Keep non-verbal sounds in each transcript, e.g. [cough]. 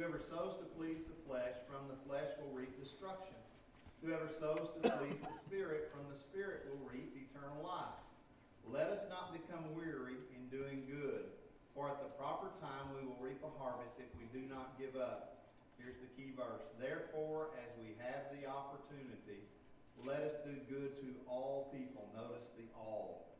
Whoever sows to please the flesh, from the flesh will reap destruction. Whoever sows to please the Spirit, from the Spirit will reap eternal life. Let us not become weary in doing good, for at the proper time we will reap a harvest if we do not give up. Here's the key verse. Therefore, as we have the opportunity, let us do good to all people. Notice the all.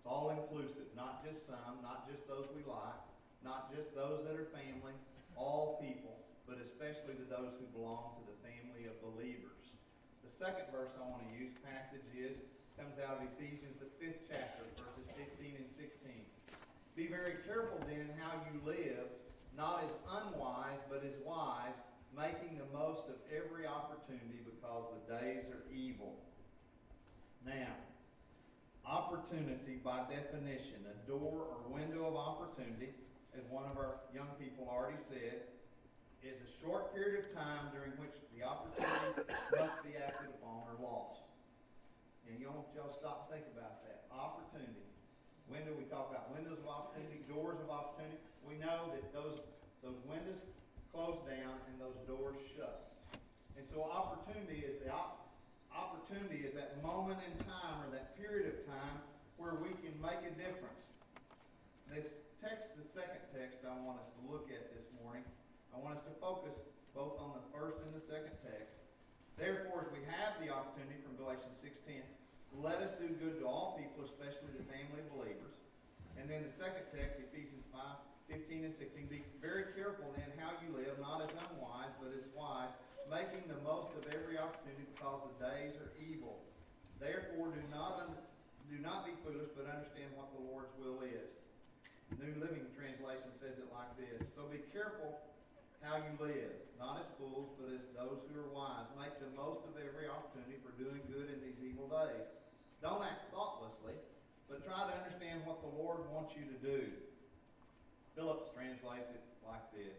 It's all inclusive, not just some, not just those we like, not just those that are family, all people, but especially to those who belong to the family of believers. The second verse I want to use, passage is, comes out of Ephesians, the fifth chapter, verses 15 and 16. Be very careful then how you live, not as unwise, but as wise, making the most of every opportunity because the days are evil. Now, opportunity by definition, a door or window of opportunity, as one of our young people already said, is a short period of time during which the opportunity [coughs] must be acted upon or lost. And want y'all stop think about that. Opportunity. Window, we talk about windows of opportunity, doors of opportunity. We know that those, those windows close down and those doors shut. And so opportunity is the op- opportunity is that moment in time or that period of time where we can make a difference. This text, the second text I want us to look at this morning, I want us to focus both on the first and the second text. Therefore, as we have the opportunity from Galatians 6.10, let us do good to all people, especially the family of believers. And then the second text, Ephesians 5, 15 and 16, be very careful then how you live, not as unwise, but as wise, making the most of every opportunity because the days are evil. Therefore, do not, do not be foolish, but understand what the Lord's will is. New Living Translation says it like this. So be careful how you live, not as fools, but as those who are wise. Make the most of every opportunity for doing good in these evil days. Don't act thoughtlessly, but try to understand what the Lord wants you to do. Phillips translates it like this.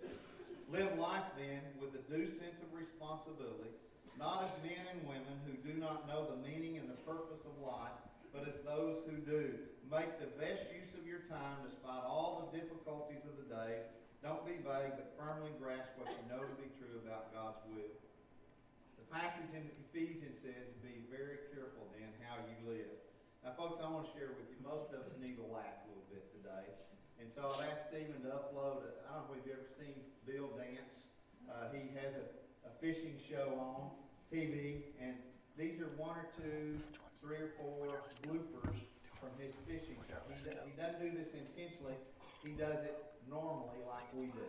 Live life then with a due sense of responsibility, not as men and women who do not know the meaning and the purpose of life, but as those who do. Make the best use of your time despite all the difficulties of the day. Don't be vague, but firmly grasp what you know to be true about God's will. The passage in Ephesians says be very careful then how you live. Now, folks, I want to share with you, most of us need to laugh a little bit today. And so I've asked Stephen to upload, a, I don't know if you've ever seen Bill Dance. Uh, he has a, a fishing show on TV, and these are one or two, three or four bloopers from his fishing trip. He, do, he doesn't do this intentionally. He does it normally like we do.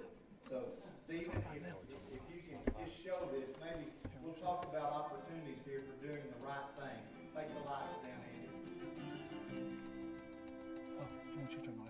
So, Stephen, if, if you can just show this, maybe we'll talk about opportunities here for doing the right thing. Take the lights down, Andy. Oh, you want to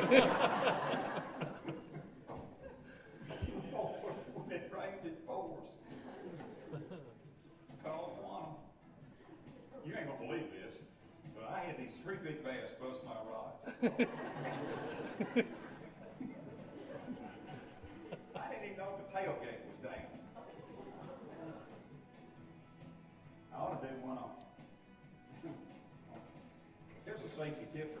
when it rains, it pours. Call one. You ain't gonna believe this, but I had these three big bass bust my rods. I didn't even know the tailgate was down. [laughs] I ought to do one on. [laughs] Here's a safety tip for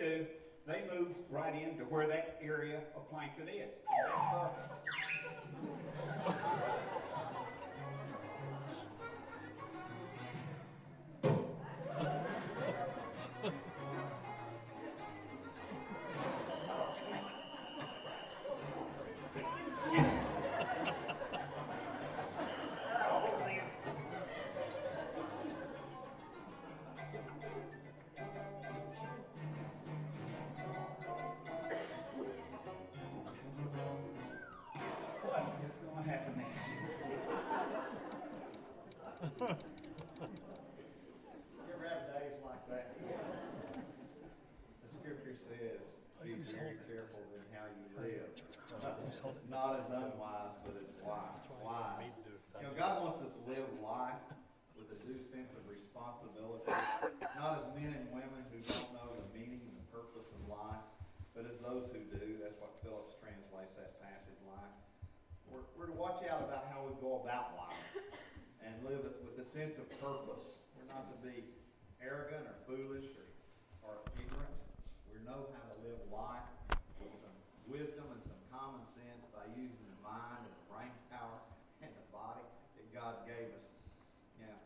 do, they move right into where that area of plankton is. The scripture says, be very careful in how you live. Not as unwise, but as wise. Wise. You know, God wants us to live life with a due sense of responsibility, not as men and women who don't know the meaning and the purpose of life, but as those who do. That's what Phillips translates that passage like. We're, we're to watch out about how we go about life and live it with a sense of purpose. We're not to be arrogant or foolish or, or ignorant. We know how to live life with some wisdom and some common sense by using the mind and the brain power [laughs] and the body that God gave us. Yeah.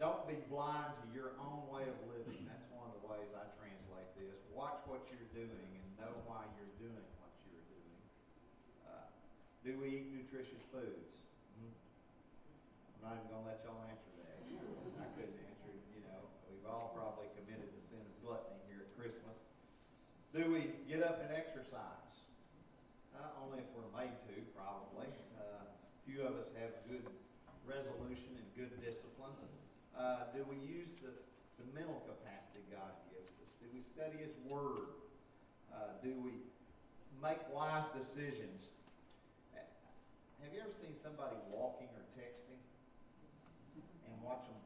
Don't be blind to your own way of living. That's one of the ways I translate this. Watch what you're doing and know why you're doing what you're doing. Uh, do we eat nutritious foods? Hmm? I'm not even gonna let y'all answer that. I couldn't answer, it, you know, we've all probably committed the sin of gluttony here at Christmas. Do we get up and exercise? Uh, only if we're made to, probably. Uh, few of us have good resolution and good discipline. Uh, do we use the, the mental capacity God gives us? Do we study His Word? Uh, do we make wise decisions? Have you ever seen somebody walking or texting and watch them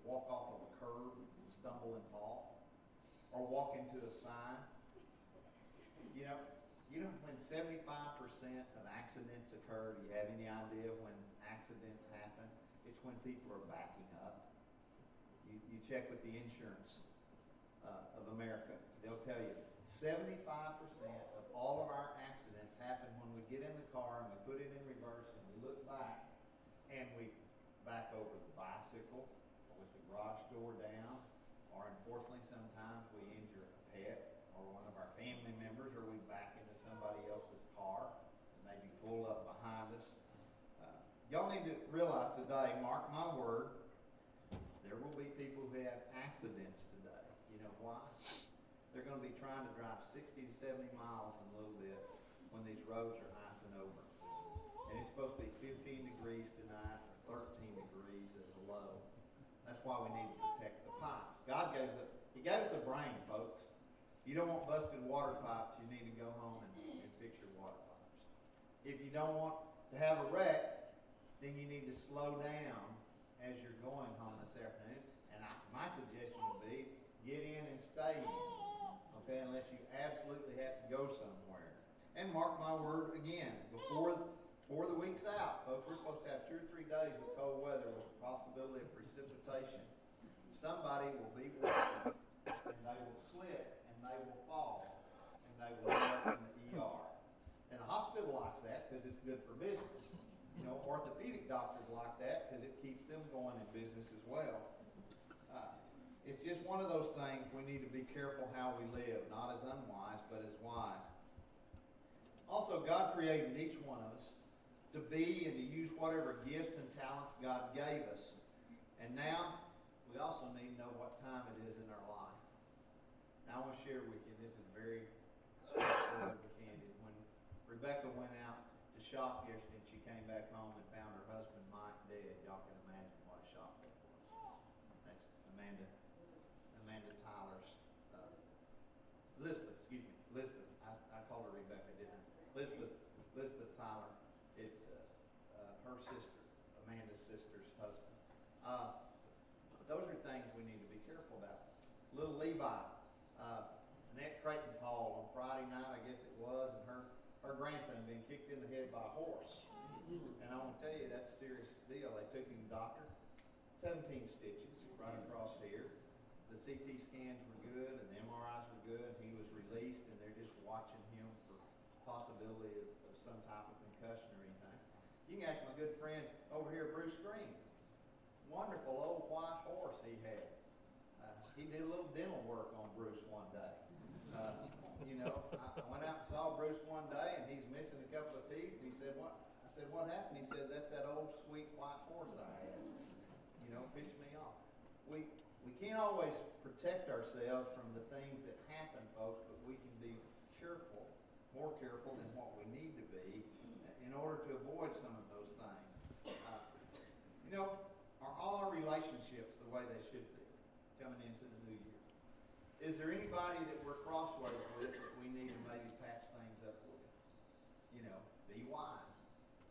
walk off of a curb and stumble and fall? Or walk into a sign? You know, you know when seventy-five percent of accidents occur, do you have any idea when accidents happen? It's when people are backing up. You, you check with the insurance uh, of America, they'll tell you seventy-five percent of all of our accidents happen when we get in the car and we put it in reverse and we look back and we back over the bicycle with the garage door down, or unfortunately sometimes we injure a pet or one of our family members, or we back into somebody else's car, and maybe pull up behind us. Uh, Y'all need to realize today, mark my word, there will be people who have accidents today. You know why? They're gonna be trying to drive sixty to seventy miles in a little bit when these roads are icing over. And it's supposed to be fifteen degrees tonight, or thirteen degrees as a low. That's why we need to protect the pipes. God gave us, He gave us a brain, folks. You don't want busted water pipes, you need to go home and, and fix your water pipes. If you don't want to have a wreck, then you need to slow down as you're going home this afternoon. And I, my suggestion would be, get in and stay in, okay, unless you absolutely have to go somewhere. And mark my word again, before, before the week's out, folks, we're supposed to have two or three days of cold weather with the possibility of precipitation. Somebody will be walking, and they will slip, and they will fall, and they will end up in the ER. And the hospital likes that because it's good for business. You know, orthopedic doctors like that because it keeps them going in business as well. Uh, it's just one of those things we need to be careful how we live, not as unwise, but as wise. Also, God created each one of us to be and to use whatever gifts and talents God gave us. And now, we also need to know what time it is in our life. Now, I want to share with you, this is very straightforward and candid. When Rebecca went out to shop yesterday, and she came back home and found her husband Mike dead. Y'all can imagine what a shock that was. That's Amanda, Amanda Tyler's, uh, Elizabeth, excuse me, Elizabeth. I, I called her Rebecca, didn't I? Elizabeth, Elizabeth Tyler. It's uh, uh, her sister, Amanda's sister's husband. Uh, those are things we need to be careful about. Little Levi, uh, Annette Creighton called on Friday night, I guess it was, and her, her being kicked in the head by a horse. And I want to tell you, that's a serious deal. They took him to the doctor, 17 stitches right across here. The CT scans were good and the MRIs were good. He was released and they're just watching him for possibility of, of some type of concussion or anything. You can ask my good friend over here, Bruce Green. Wonderful old white horse he had. Uh, he did a little dental work on Bruce one day. Uh, you know, I, I went out and saw Bruce one day, and he's missing a couple of teeth. And he said, "What?" I said, "What happened?" He said, "That's that old sweet white horse I had." You know, pissed me off. We we can't always protect ourselves from the things that happen, folks, but we can be careful, more careful than what we need to be, in order to avoid some of those things. Uh, you know, are all our relationships the way they should be coming into the new? Is there anybody that we're crossways with that we need to maybe patch things up with? You know, be wise.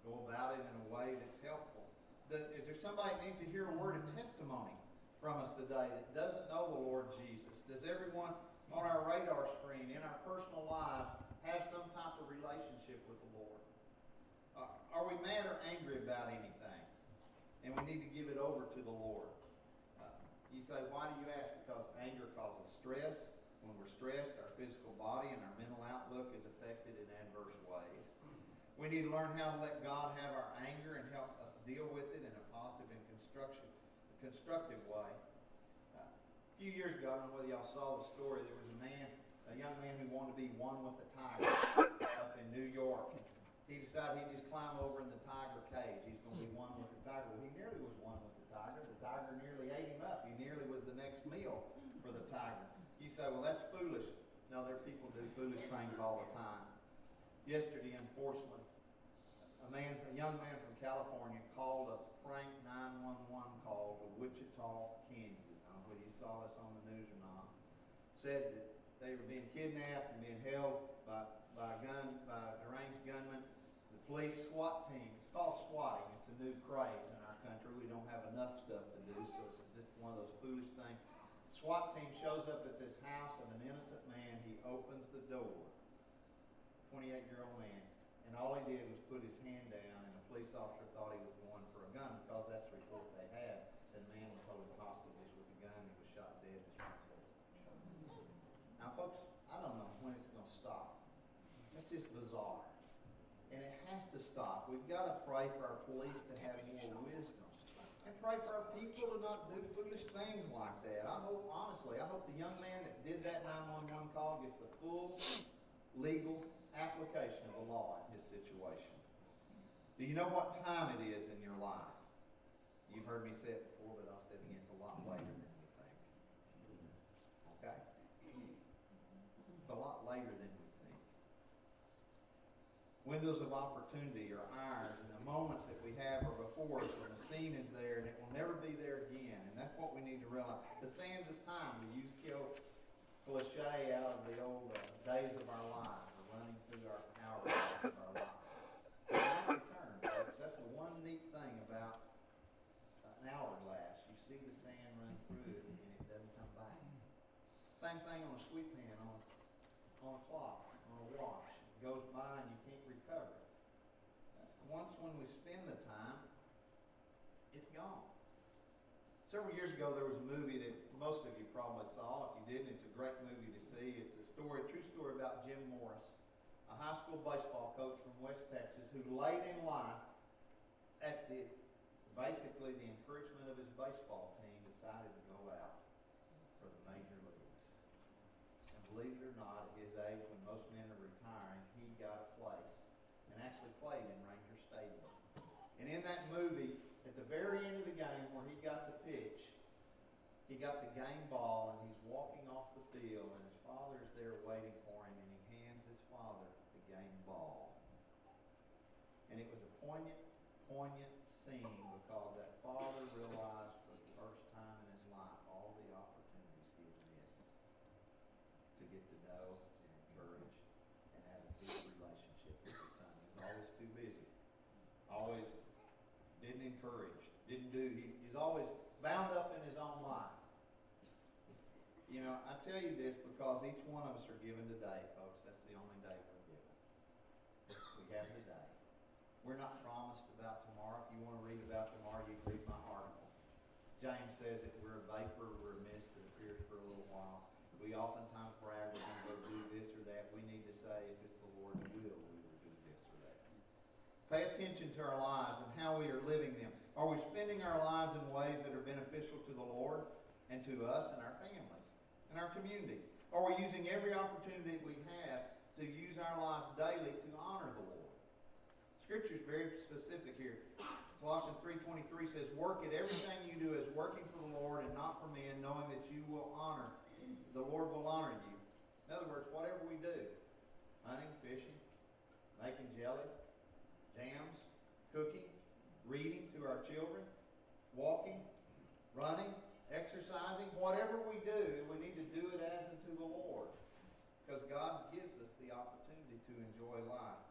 Go about it in a way that's helpful. Is there somebody that needs to hear a word of testimony from us today that doesn't know the Lord Jesus? Does everyone on our radar screen, in our personal lives, have some type of relationship with the Lord? Uh, Are we mad or angry about anything? And we need to give it over to the Lord. Say, why do you ask? Because anger causes stress. When we're stressed, our physical body and our mental outlook is affected in adverse ways. We need to learn how to let God have our anger and help us deal with it in a positive and construction, constructive way. Uh, a few years ago, I don't know whether y'all saw the story, there was a man, a young man who wanted to be one with a tiger [coughs] up in New York. He decided he'd just climb over in the tiger cage. He's going to be one with the tiger. Well, he nearly was tiger. Nearly ate him up. He nearly was the next meal for the tiger. You say, well, that's foolish. No, there are people do foolish things all the time. Yesterday in Porcelain, a man, a young man from California called a prank 911 call to Wichita, Kansas. I don't know whether you saw this on the news or not. Said that they were being kidnapped and being held by, by a gun, by deranged gunman. The police SWAT team, it's called swatting. It's a new craze in our country. We don't have enough stuff to do, so it's just one of those foolish things. SWAT team shows up at this house of an innocent man. He opens the door. 28-year-old man. And all he did was put his hand down, and the police officer thought he was going for a gun because that's the report they had. That the man was holding hostages with a gun. He was shot dead. Now, folks, I don't know when it's going to stop. That's just bizarre. And it has to stop. We've got to pray for our police to have more wisdom. And pray for our people to not do foolish things like that. I hope, honestly, I hope the young man that did that 911 call gets the full legal application of the law in his situation. Do you know what time it is in your life? You've heard me say it before, but I'll windows of opportunity are ours, and the moments that we have are before us, and the scene is there, and it will never be there again. And that's what we need to realize. The sands of time, we use Kill cliche out of the old uh, days of our lives, are running through our hours of our lives. Return. That's the one neat thing about an hourglass. You see the sand run through it, and it doesn't come back. Same thing on a sweep pan, on, on a clock, on a watch. It goes by, and you once when we spend the time, it's gone. Several years ago, there was a movie that most of you probably saw. If you didn't, it's a great movie to see. It's a story, a true story about Jim Morris, a high school baseball coach from West Texas who late in life, at the basically the encouragement of his baseball team, decided to go out for the major leagues. And believe it or not, at his age, when most men are retiring, he got a place and actually played in Ranger Stadium. And in that movie, at the very end of the game where he got the pitch, he got the game ball and he's walking off the field and his father's there waiting for him and he hands his father the game ball. And it was a poignant, poignant scene because that father realized for the first time in his life all the opportunities he had missed to get to know and encourage and have a deep relationship with his son. He was always too busy. Always didn't encourage, didn't do, he, he's always bound up in his own life. You know, I tell you this because each one of us are given today, folks. That's the only day we're given. We have today. We're not promised about tomorrow. If you want to read about tomorrow, you can read my article. James says that we're a vapor, we're a mist that appears for a little while. We oftentimes brag we're going to go do this or that. We need to say, if it's the Lord's will, we will do this or that. Pay attention to our lives and how we are living them. Are we spending our lives in ways that are beneficial to the Lord and to us and our families and our community? Are we using every opportunity we have to use our lives daily to honor the Lord? Scripture is very specific here. Colossians 3.23 says, Work at everything you do as working for the Lord and not for men, knowing that you will honor, the Lord will honor you. In other words, whatever we do, hunting, fishing, making jelly, jams, cooking, reading to our children, walking, running, exercising, whatever we do, we need to do it as unto the Lord. Because God gives us the opportunity to enjoy life.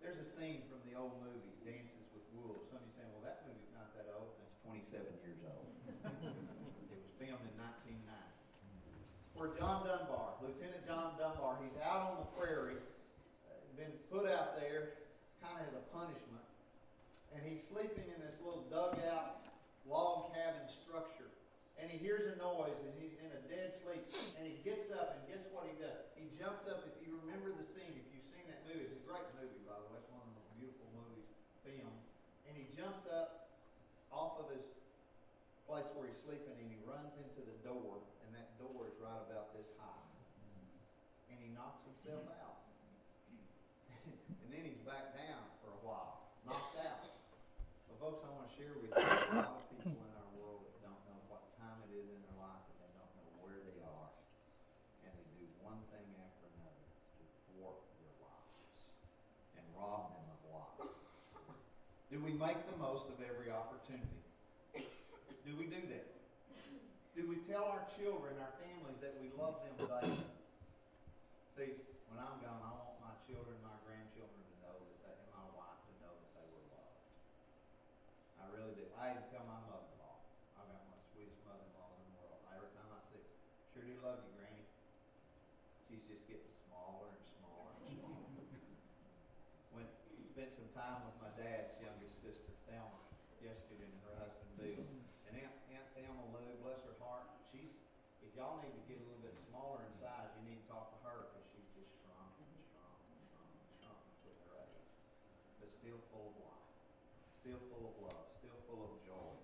There's a scene from the old movie, Dances with Wolves. Some of you saying, well, that movie's not that old. It's 27 years old. [laughs] it was filmed in 1990. Where John Dunbar, Lieutenant John Dunbar, he's out on the prairie, uh, been put out there kind of as a punishment. And he's sleeping in this little dugout log cabin structure. And he hears a noise and he's in a dead sleep. And he gets up and guess what he does? He jumps up. If you remember the scene, if you've seen that movie, it's a great movie, by the way. It's one of the most beautiful movies filmed. And he jumps up off of his place where he's sleeping and he runs into the door. And that door is right about this high. And he knocks himself mm-hmm. out. and then he's back down for a while, knocked out. But folks, I want to share with you a lot of people in our world that don't know what time it is in their life and they don't know where they are. And they do one thing after another to thwart their lives and rob them of life. Do we make the most of every opportunity? Do we do that? Do we tell our children, our families, that we love them daily? See, when I'm gone, I want my children, my grandchildren to know that they, and my wife to know that they were loved. I really do. I even tell my mother-in-law. I've got my sweetest mother-in-law in the world. Every time I see her, sure do love you, Granny. She's just getting smaller and smaller and smaller. Went, spent some time with my dad's youngest sister, Thelma, yesterday, and her husband, Bill. And Aunt, Aunt Thelma Lou, bless her heart, she's, if y'all need to get a little bit smaller in size, you need to talk to her, because she's just shrunk and shrunk and shrunk and shrunk with her age. But still full of life, still full of love, still full of joy.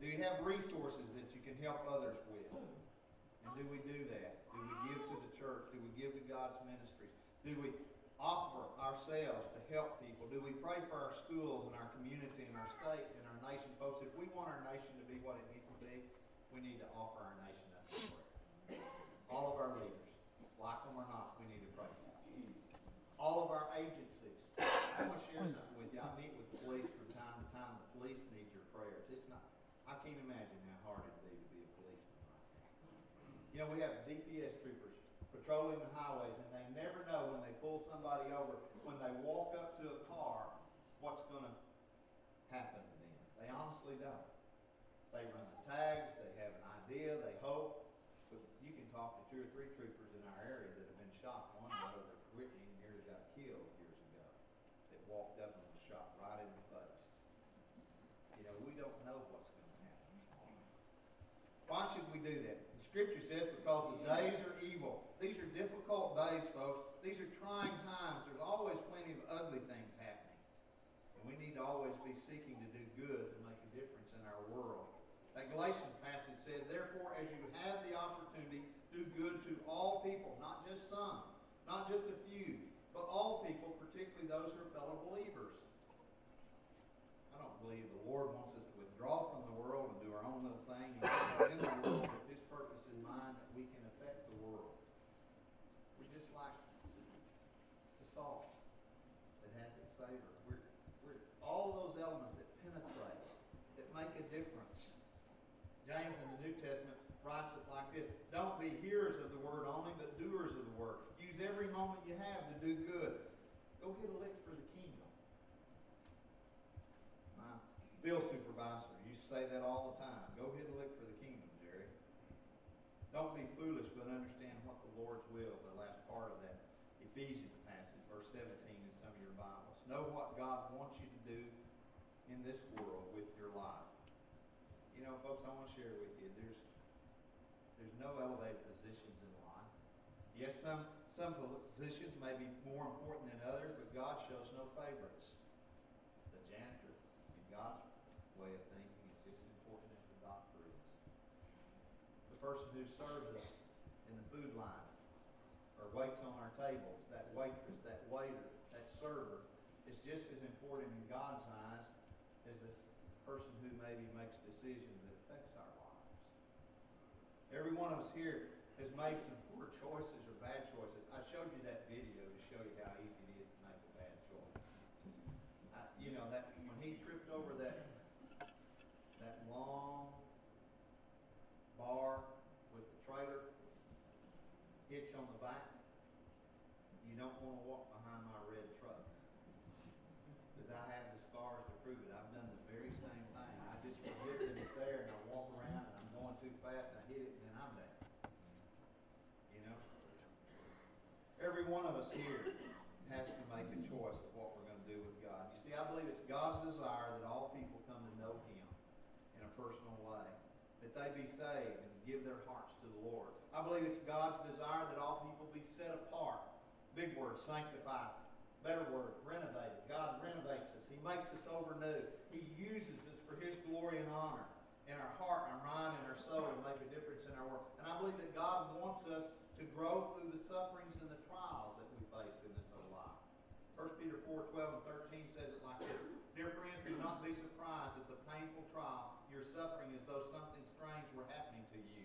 Do you have resources that you can help others with? And do we do that? Do we give to the church? Do we give to God's ministries? Do we offer ourselves to help people? Do we pray for our schools and our community and our state and our nation? Folks, if we want our nation to be what it needs to be, we need to offer our nation up to. All of our leaders, like them or not, we need to pray. All of our agencies. I want to share something with you. I meet with the police from time to time. The police need your prayers. It's not, I can't imagine how hard it'd be to be a policeman right now. You know, we have DPS troopers patrolling the highways, and they never know when they pull somebody over, when they walk up to a car, what's going to happen to them. They honestly don't. They run the tags, they have an idea, they hope, but you can talk two or three troopers in our area that have been shot. One got over quitting, and nearly got killed years ago. That walked up and was shot right in the face. You know, we don't know what's going to happen. Why should we do that? The scripture says because the days are evil. These are days, folks. These are trying times. There's always plenty of ugly things happening. And we need to always be seeking to do good and make a difference in our world. That Galatians passage said, Therefore, as you have the opportunity, do good to all people, not just some, not just a few, but all people, particularly those who are fellow believers. I don't believe the Lord wants us to withdraw from the world and do our own little thing and in the world with this purpose in mind that we can affect the world. We're just like the salt that has its savor. We're, we're all those elements that penetrate, that make a difference. James in the New Testament writes it like this Don't be hearers of the word only, but doers of the word. Use every moment you have to do good. Go get a lick for the kingdom. My bill supervisor used to say that all the time. Go hit a lick for the kingdom, Jerry. Don't be foolish, but understand what the Lord's will, the last part of that Ephesians passage, verse 17 in some of your Bibles. Know what God wants you to do in this world with your life. You know, folks, I want to share with you, there's there's no elevated positions in life. Yes, some some positions may be more important than others, but God shows no favorites. The janitor, in God's way of thinking, is just as important as the doctor is. The person who in the food line or waits on our tables, that waitress, that waiter, that server, is just as important in God's eyes as the person who maybe makes decisions that affects our lives. Every one of us here has made some poor choices or bad choices. I showed you that video to show you how easy it is to make a bad choice. I, you know that when he tripped over that that long bar with the trailer hitch on the back, you don't want to walk behind my red truck because I have the scars to prove it. I've done the very same thing. I just forget that it's there and I walk around and I'm going too fast and I hit it and then I'm there. You know? Every one of us here has to make a choice of what we're going to do with God. You see, I believe it's God's desire that all people come to know Him in a personal way, that they be saved and give their hearts to the Lord. I believe it's God's desire that all people be set apart. Big word, sanctified. Better word, renovated. God renovates us. He makes us over new. He uses us for His glory and honor in our heart, our mind, and our soul to make a difference in our world. And I believe that God wants us to grow through the sufferings and the trials that we face in this life. 1 Peter 4, 12 and 13 says it like this. Dear friends, do not be surprised at the painful trial you're suffering as though something strange were happening to you.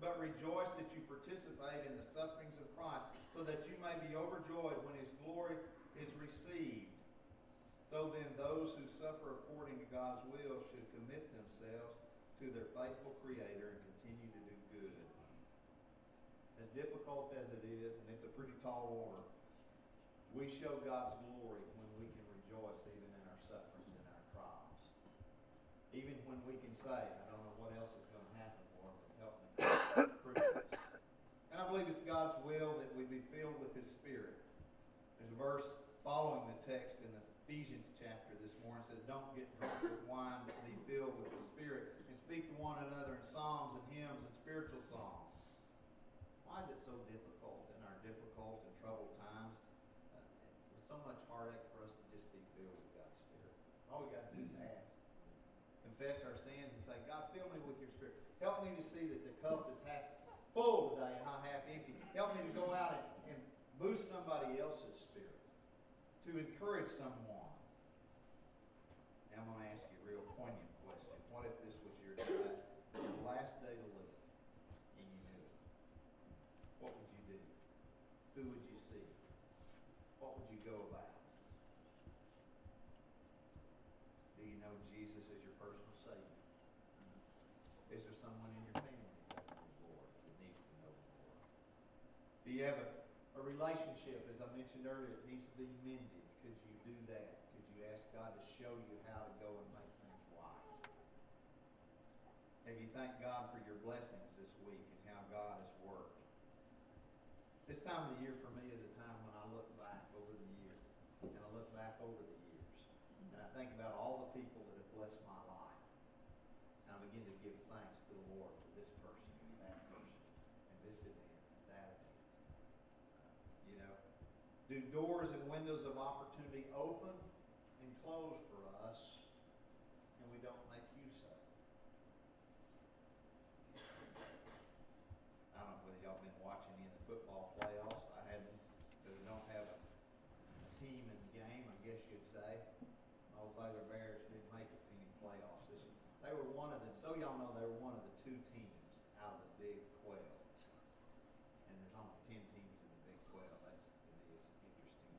But rejoice that you participate in the sufferings of Christ, so that you may be overjoyed when his glory is received. So then those who suffer according to God's will should commit themselves to their faithful Creator and continue to do good. As difficult as it is, and it's a pretty tall order, we show God's glory when we can rejoice even in our sufferings and our trials. Even when we can say, I don't know what else is going to happen, Lord, but help me prove this. And I believe it's God's will that we be filled with His Spirit. There's a verse following the text in the Ephesians chapter this morning says, Don't get drunk with wine, but be filled with the Spirit, and speak to one another in psalms and hymns and spiritual songs. Why is it so difficult in our difficult and troubled times? Uh, with so much heartache for us to just be filled with God's Spirit. All we got to do is ask. Confess our sins and say, God, fill me with your Spirit. Help me to see that the cup is half full today and not half empty. Help me to go out and, and boost somebody else's spirit, to encourage someone. Now I'm going to ask you a real poignant question. What if this was your day, your last day to live, and you knew it? What would you do? Who would you see? What would you go about? Do you know Jesus as your personal Savior? Is there someone in your family that doesn't know the Lord that needs to know the Lord? Do have a, a relationship, as I mentioned earlier, that needs to be mended? Could you do that? Could you ask God to show you how to go and make things? Have you thanked God for your blessings this week and how God has worked? This time of the year for me is a time when I look back over the year, and I look back over the years, and I think about all the people that have blessed my life. And I begin to give thanks to the Lord for this person, and that person, and this event, and that event. Uh, You know, do doors and windows of opportunity open and close for us, and we don't make use of it? I don't know whether y'all been watching any of the football playoffs. I haven't, because we don't have a team in the game, I guess you'd say. Old Baylor Bears didn't make it to any playoffs this. They were one of the, so y'all know, they were one of the two teams out of the Big Twelve. And there's only ten teams in the Big Twelve. That's, to me, is interesting.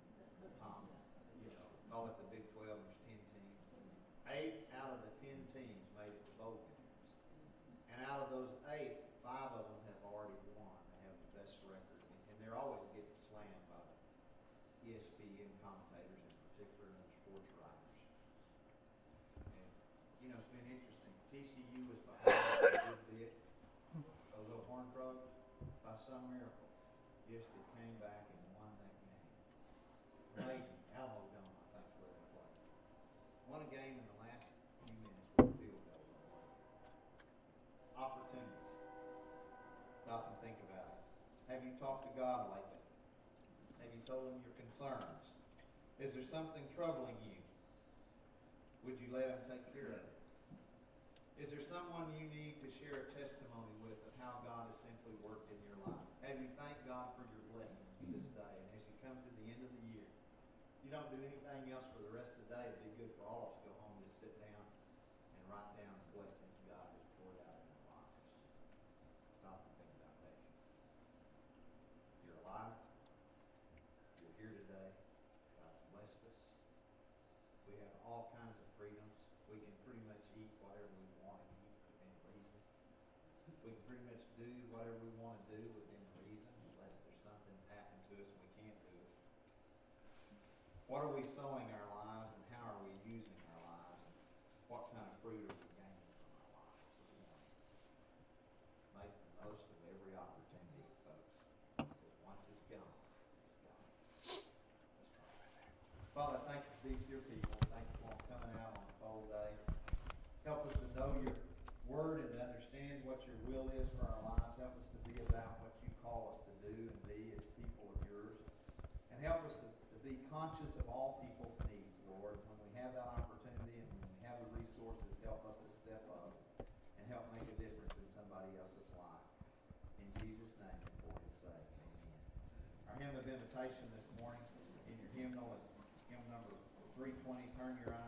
Um, you know, call it the Big Twelve, there's ten teams. Eight out of the ten teams made it to bowl games. And out of those eight, five of them have already won. They have the best record. And- And they're always getting slammed by the E ESPN commentators, in particular, and other sports writers. And, you know, it's been interesting. TCU was behind a good bit. Those old Horned Frogs, by some miracle, just it came back and won that game. Amazing. Alamo Dome, I think, is where they played. Won a game in the last few minutes with a field goal. Opportunities. Stop and think about it. Have talked to God lately? Have you told him your concerns? Is there something troubling you? Would you let him take care of it? Is there someone you need to share a testimony with of how God has simply worked in your life? Have you thanked God for your blessings this day? And as you come to the end of the year, you don't do anything else for the rest of the day. It'd be good for all of us to go home and just sit down and write down the blessings God has poured out in our lives. Stop and think about that. You're alive. You're here today. God's blessed us. We have all kinds of freedoms. We can pretty much eat whatever we want to eat within reason. We can pretty much do whatever we want to do within reason, unless there's something's happened to us and we can't do it. What are we sowing our lives and how are we using our lives? And what kind of fruit are we gaining from our lives this morning? Make the most of every opportunity, folks, because once it's gone, it's gone. Let's pray. Father, thank you for these dear people. Thank you for them coming out on a cold day. Help us to know your word and to understand what your will is for our lives. Help us to be about what you call us to do and be as people of yours. And help us to, to be conscious of all people's needs, Lord. When we have that opportunity and when we have the resources, help us to step up and help make a difference in somebody else's life. In Jesus' name, and for his sake, amen. Our hymn of invitation this morning in your hymnal is hymn number three twenty, Turn Your Eyes.